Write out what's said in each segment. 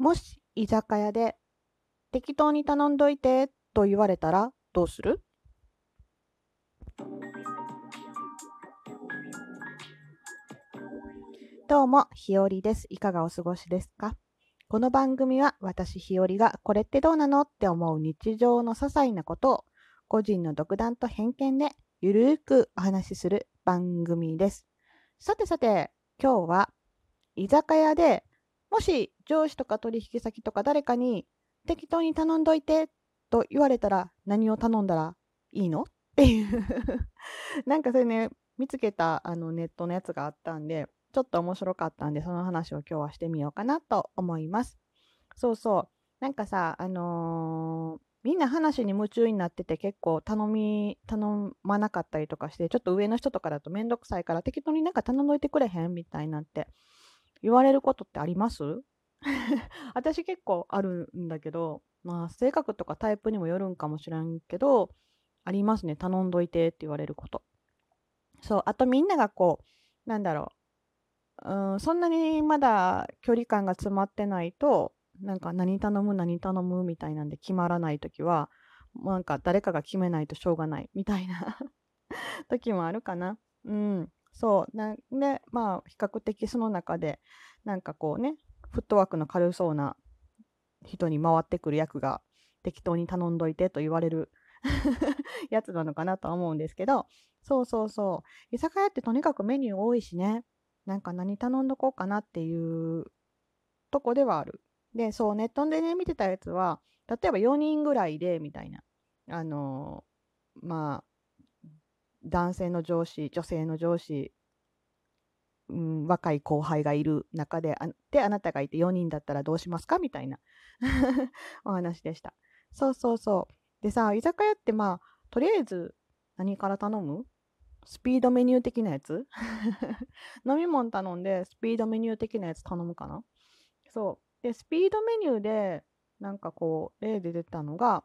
もし居酒屋で適当に頼んどいてと言われたらどうする？どうも、ひよりです。いかがお過ごしですか？この番組は私ひよりがこれってどうなのって思う日常の些細なことを個人の独断と偏見でゆるーくお話しする番組です。さてさて、今日は居酒屋でもし上司とか取引先とか誰かに適当に頼んどいてと言われたら何を頼んだらいいのっていうなんかそれね、見つけたあのネットのやつがあったんで、ちょっと面白かったんで、その話を今日はしてみようかなと思います。そうそう。なんかさ、あのー、みんな話に夢中になってて結構頼み、頼まなかったりとかして、ちょっと上の人とかだとめんどくさいから適当になんか頼んどいてくれへんみたいになって言われることってあります？私結構あるんだけど、まあ性格とかタイプにもよるんかもしれんけど、ありますね。頼んどいてって言われること。そう、あとみんながこう、なんだろう、うん、そんなにまだ距離感が詰まってないと、なんか何頼む？何頼む？みたいなんで決まらない時は、なんか誰かが決めないとしょうがないみたいな 時もあるかな。うん。そう。なんで、まあ、比較的その中で、なんかこうね、フットワークの軽そうな人に回ってくる役が適当に頼んどいてと言われる やつなのかなとは思うんですけど、そうそうそう。居酒屋ってとにかくメニュー多いしね、なんか何頼んどこうかなっていうとこではある。で、そう、ネットでね、見てたやつは、例えば4人ぐらいで、みたいな。あのー、まあ、男性の上司、女性の上司、うん、若い後輩がいる中であ、で、あなたがいて4人だったらどうしますか？みたいな お話でした。そうそうそう。でさ、居酒屋ってまあ、とりあえず何から頼む？スピードメニュー的なやつ？飲み物頼んでスピードメニュー的なやつ頼むかな？そう。で、スピードメニューで、なんかこう、例で出たのが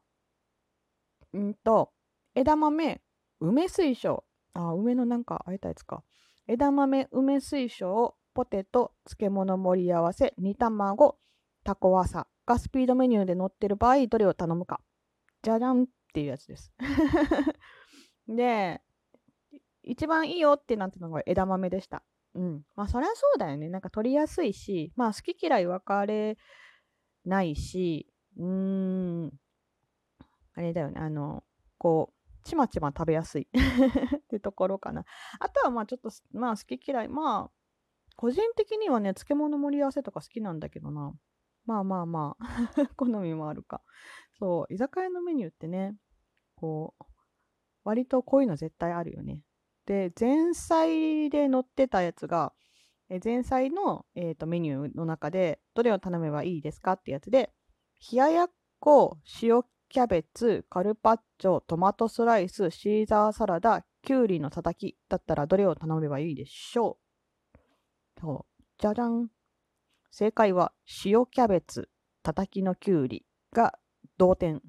う、んと、枝豆、梅水晶。あ、梅のなんか、あえたやつか。枝豆、梅水晶、ポテト、漬物盛り合わせ、煮卵、タコワサがスピードメニューで載ってる場合、どれを頼むか。じゃじゃんっていうやつです。で、一番いいよってなったのが枝豆でした。うん。まあ、そりゃそうだよね。なんか取りやすいし、まあ、好き嫌い分かれないし、うーん、あれだよね。あの、こう、ちまちま食べやすい ってところかな。あとはまあちょっと、まあ好き嫌い。まあ、個人的にはね、漬物盛り合わせとか好きなんだけどな。まあまあまあ 好みもあるか。そう、居酒屋のメニューってね、こう、割とこういうの絶対あるよね。で、前菜で載ってたやつが、え前菜の、えーと、メニューの中で、どれを頼めばいいですかってやつで、冷ややっこ、塩キャベツ、カルパッチョ、トマトスライス、シーザーサラダ、きゅうりのたたきだったらどれを頼めばいいでしょう？そう。じゃじゃん。正解は塩キャベツ、たたきのきゅうりが同点。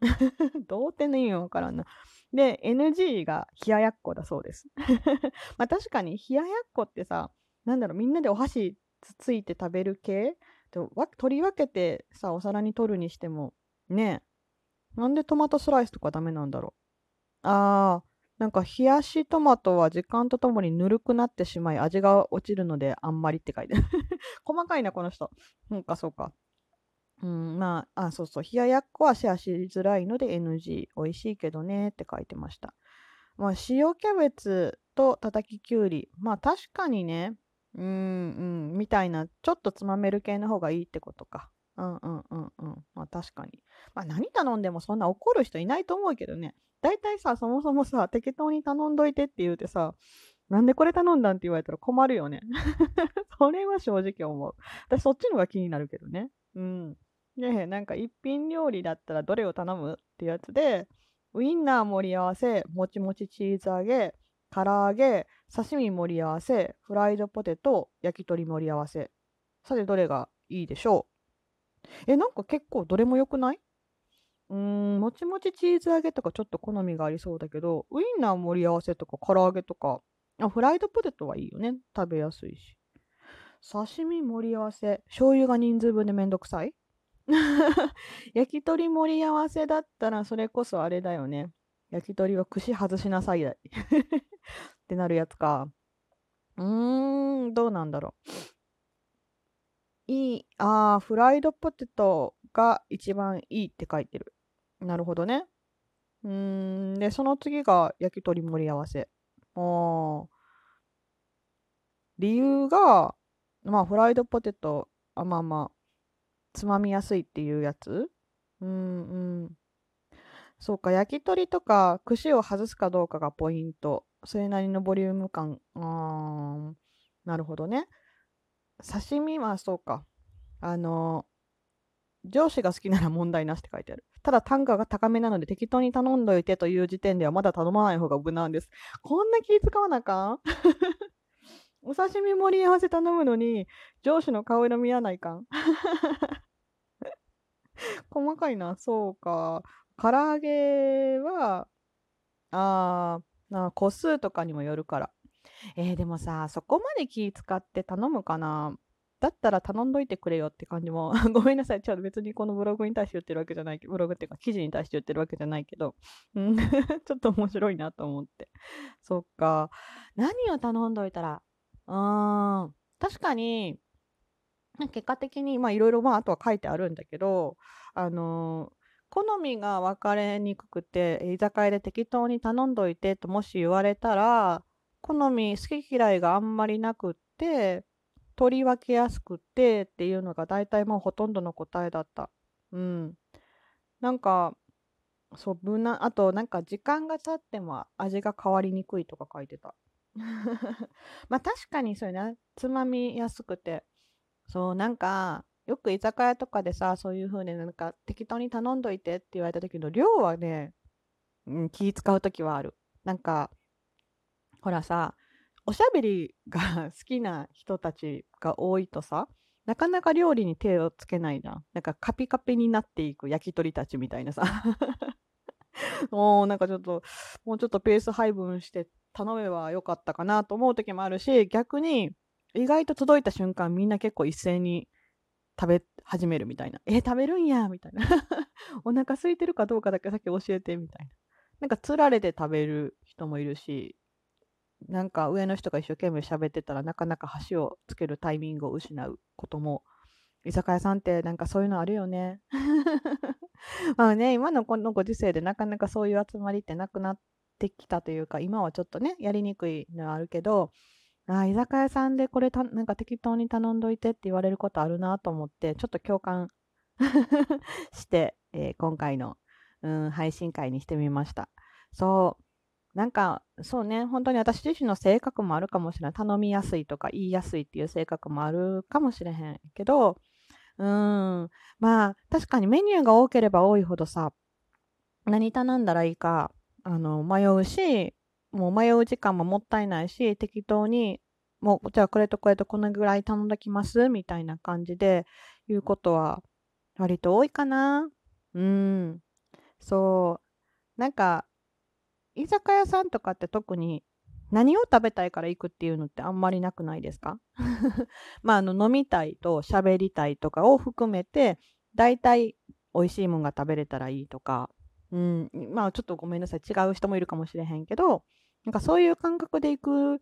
同点の意味わからんな。で、NG が冷ややっこだそうです。まあ確かに冷ややっこってさ、なんだろう、みんなでお箸つついて食べる系？取り分けてさ、お皿に取るにしても、ねなんでトマトスライスとかダメなんだろう？あー、なんか冷やしトマトは時間とともにぬるくなってしまい味が落ちるのであんまりって書いてる。細かいな、この人。うんか、そうか。うん、まあ、あ、そうそう。冷ややっこはシェアしづらいので NG。美味しいけどねって書いてました。まあ、塩キャベツと叩ききゅうり。まあ、確かにね、うん、うん、みたいな、ちょっとつまめる系の方がいいってことか。うんうんうんうん。まあ確かに。まあ何頼んでもそんな怒る人いないと思うけどね。大体さ、そもそもさ、適当に頼んどいてって言うてさ、なんでこれ頼んだんって言われたら困るよね。それは正直思う。私そっちのが気になるけどね。うん。で、なんか一品料理だったらどれを頼むってやつで、ウインナー盛り合わせ、もちもちチーズ揚げ、唐揚げ、刺身盛り合わせ、フライドポテト、焼き鳥盛り合わせ。さてどれがいいでしょう？え、なんか結構どれも良くない？うーん、もちもちチーズ揚げとかちょっと好みがありそうだけど、ウインナー盛り合わせとか唐揚げとか、あ、フライドポテトはいいよね。食べやすいし。刺身盛り合わせ。醤油が人数分でめんどくさい？焼き鳥盛り合わせだったらそれこそあれだよね。焼き鳥は串外しなさいだ ってなるやつか。うーん、どうなんだろう。いい、ああ、フライドポテトが一番いいって書いてる。なるほどね。うーん、で、その次が焼き鳥盛り合わせ。ああ。理由が、まあ、フライドポテト、あ、まあまあ、つまみやすいっていうやつうんうん。そうか、焼き鳥とか串を外すかどうかがポイント。それなりのボリューム感。あーなるほどね。刺身はそうか。あの上司が好きなら問題なしって書いてある。ただ単価が高めなので適当に頼んどいてという時点ではまだ頼まない方が無難です。こんな気使わなあかん？お刺身盛り合わせ頼むのに上司の顔色見やないかん？細かいな。そうか。唐揚げは、あー、個数とかにもよるから。えー、でもさ、そこまで気使って頼むかなだったら頼んどいてくれよって感じも ごめんなさい。ちょっと別にこのブログに対して言ってるわけじゃないけど、ブログっていうか記事に対して言ってるわけじゃないけど、うん、ちょっと面白いなと思って。そっか。何を頼んどいたら、うーん、確かに、結果的に、まあいろいろ、まああとは書いてあるんだけど、あのー、好みが分かれにくくて、居酒屋で適当に頼んどいてともし言われたら、好み、好き嫌いがあんまりなくって、取り分けやすくてっていうのが大体もうほとんどの答えだった。うん。なんか、そう、無難、あとなんか時間が経っても味が変わりにくいとか書いてた。まあ確かにそういうね、つまみやすくて。そう、なんか、よく居酒屋とかでさ、そういう風になんか適当に頼んどいてって言われた時の量はね、うん、気使う時はある。なんか、ほらさ、おしゃべりが 好きな人たちが多いとさ、なかなか料理に手をつけないじゃん。なんかカピカピになっていく焼き鳥たちみたいなさ。もうなんかちょっと、もうちょっとペース配分して頼めばよかったかなと思う時もあるし、逆に意外と届いた瞬間みんな結構一斉に食べ始めるみたいな。え食べるんやみたいな。お腹空いてるかどうかだけ先教えてみたいな。なんかつられて食べる人もいるし、なんか上の人が一生懸命喋ってたらなかなか箸をつけるタイミングを失うことも居酒屋さんってなんかそういうのあるよね。まあね今のこのご時世でなかなかそういう集まりってなくなってきたというか今はちょっとねやりにくいのはあるけどあ居酒屋さんでこれたなんか適当に頼んどいてって言われることあるなと思ってちょっと共感 して、えー、今回の、うん、配信会にしてみました。そうなんか、そうね、本当に私自身の性格もあるかもしれない。頼みやすいとか言いやすいっていう性格もあるかもしれへんけど、うん、まあ、確かにメニューが多ければ多いほどさ、何頼んだらいいか、あの、迷うし、もう迷う時間ももったいないし、適当に、もう、じゃあこれとこれとこのぐらい頼んだきますみたいな感じで言うことは割と多いかな。うん。そう。なんか、居酒屋さんとかって特に何を食べたいから行くっていうのってあんまりなくないですか？まあ、あの飲みたいと喋りたいとかを含めて大体美味しいもんが食べれたらいいとか、うん、まあちょっとごめんなさい。違う人もいるかもしれへんけどなんかそういう感覚で行く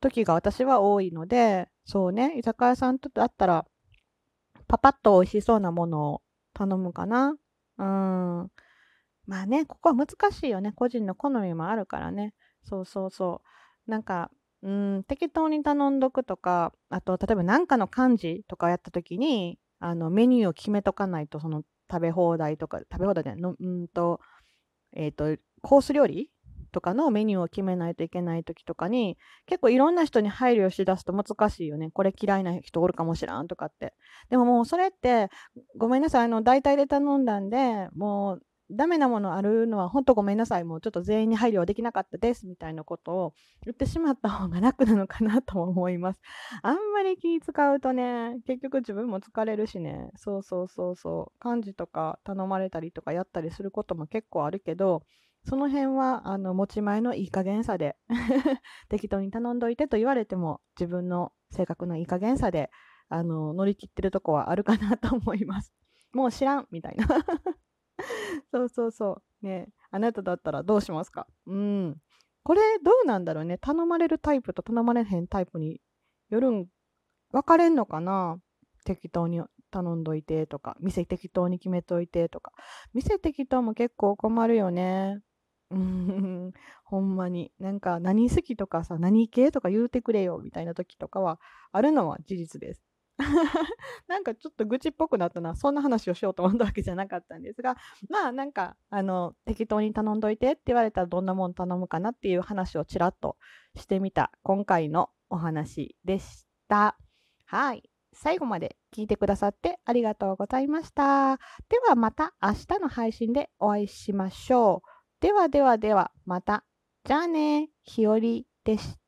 時が私は多いのでそうね居酒屋さんとだったらパパッと美味しそうなものを頼むかな。うん。まあね、ここは難しいよね。個人の好みもあるからね。そうそうそう。なんか、うん、適当に頼んどくとか、あと、例えば何かの漢字とかやった時に、あの、メニューを決めとかないと、その、食べ放題とか、食べ放題で、のうんと、えっ、ー、と、コース料理とかのメニューを決めないといけない時とかに、結構いろんな人に配慮しだすと難しいよね。これ嫌いな人おるかもしらんとかって。でももうそれって、ごめんなさい、あの、大体で頼んだんで、もうダメなものあるのは本当ごめんなさい、もうちょっと全員に配慮はできなかったですみたいなことを言ってしまった方が楽なのかなと思います。あんまり気使うとね、結局自分も疲れるしね、そうそうそうそう、漢字とか頼まれたりとかやったりすることも結構あるけど、その辺はあの持ち前のいい加減さで 適当に頼んどいてと言われても自分の性格のいい加減さであの乗り切ってるとこはあるかなと思います。もう知らんみたいな そうそうそう。ねあなただったらどうしますか？うん。これどうなんだろうね。頼まれるタイプと頼まれへんタイプによるん、分かれんのかな？適当に頼んどいてとか、店適当に決めといてとか。店適当も結構困るよね。うん、ほんまに。なんか何好きとかさ、何系とか言うてくれよみたいな時とかはあるのは事実です。なんかちょっと愚痴っぽくなったな。そんな話をしようと思ったわけじゃなかったんですが、まあなんか、あの、適当に頼んどいてって言われたらどんなもん頼むかなっていう話をちらっとしてみた今回のお話でした。はい。最後まで聞いてくださってありがとうございました。ではまた明日の配信でお会いしましょう。ではではではまた。じゃあね、ひよりでした。